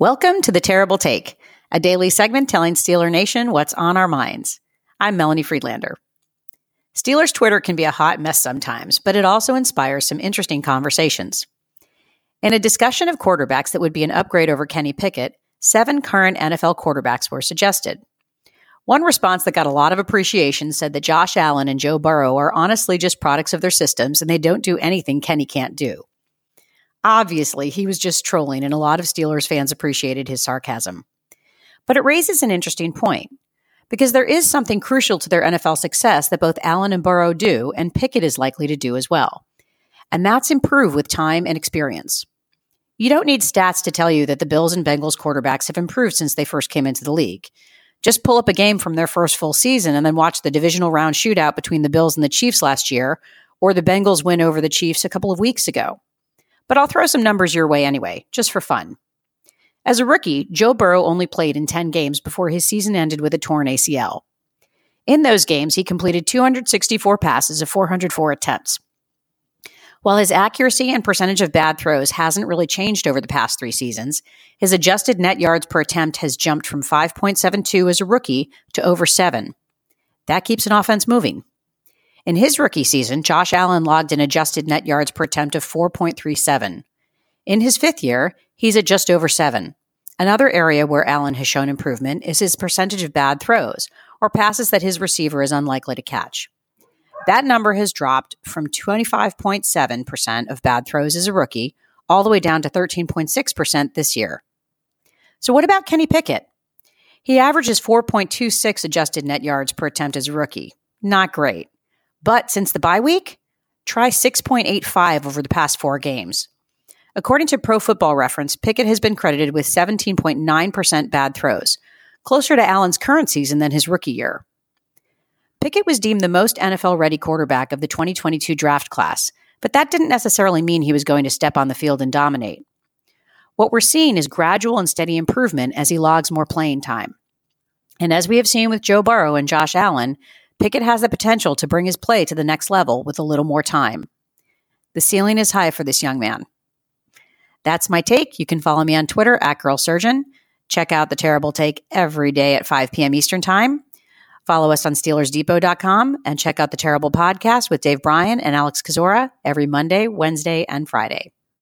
Welcome to The Terrible Take, a daily segment telling Steeler Nation what's on our minds. I'm Melanie Friedlander. Steelers Twitter can be a hot mess sometimes, but it also inspires some interesting conversations. In a discussion of quarterbacks that would be an upgrade over Kenny Pickett, seven current NFL quarterbacks were suggested. One response that got a lot of appreciation said that Josh Allen and Joe Burrow are honestly just products of their systems and they don't do anything Kenny can't do. Obviously, he was just trolling, and a lot of Steelers fans appreciated his sarcasm. But it raises an interesting point because there is something crucial to their NFL success that both Allen and Burrow do, and Pickett is likely to do as well. And that's improve with time and experience. You don't need stats to tell you that the Bills and Bengals quarterbacks have improved since they first came into the league. Just pull up a game from their first full season and then watch the divisional round shootout between the Bills and the Chiefs last year, or the Bengals win over the Chiefs a couple of weeks ago. But I'll throw some numbers your way anyway, just for fun. As a rookie, Joe Burrow only played in 10 games before his season ended with a torn ACL. In those games, he completed 264 passes of 404 attempts. While his accuracy and percentage of bad throws hasn't really changed over the past three seasons, his adjusted net yards per attempt has jumped from 5.72 as a rookie to over 7. That keeps an offense moving. In his rookie season, Josh Allen logged an adjusted net yards per attempt of 4.37. In his fifth year, he's at just over 7. Another area where Allen has shown improvement is his percentage of bad throws, or passes that his receiver is unlikely to catch. That number has dropped from 25.7% of bad throws as a rookie all the way down to 13.6% this year. So, what about Kenny Pickett? He averages 4.26 adjusted net yards per attempt as a rookie. Not great. But since the bye week, try 6.85 over the past four games. According to Pro Football Reference, Pickett has been credited with 17.9% bad throws, closer to Allen's current season than his rookie year. Pickett was deemed the most NFL ready quarterback of the 2022 draft class, but that didn't necessarily mean he was going to step on the field and dominate. What we're seeing is gradual and steady improvement as he logs more playing time. And as we have seen with Joe Burrow and Josh Allen, Pickett has the potential to bring his play to the next level with a little more time. The ceiling is high for this young man. That's my take. You can follow me on Twitter at Girl Surgeon. Check out the Terrible Take every day at 5 p.m. Eastern Time. Follow us on SteelersDepot.com and check out the Terrible Podcast with Dave Bryan and Alex Kozora every Monday, Wednesday, and Friday.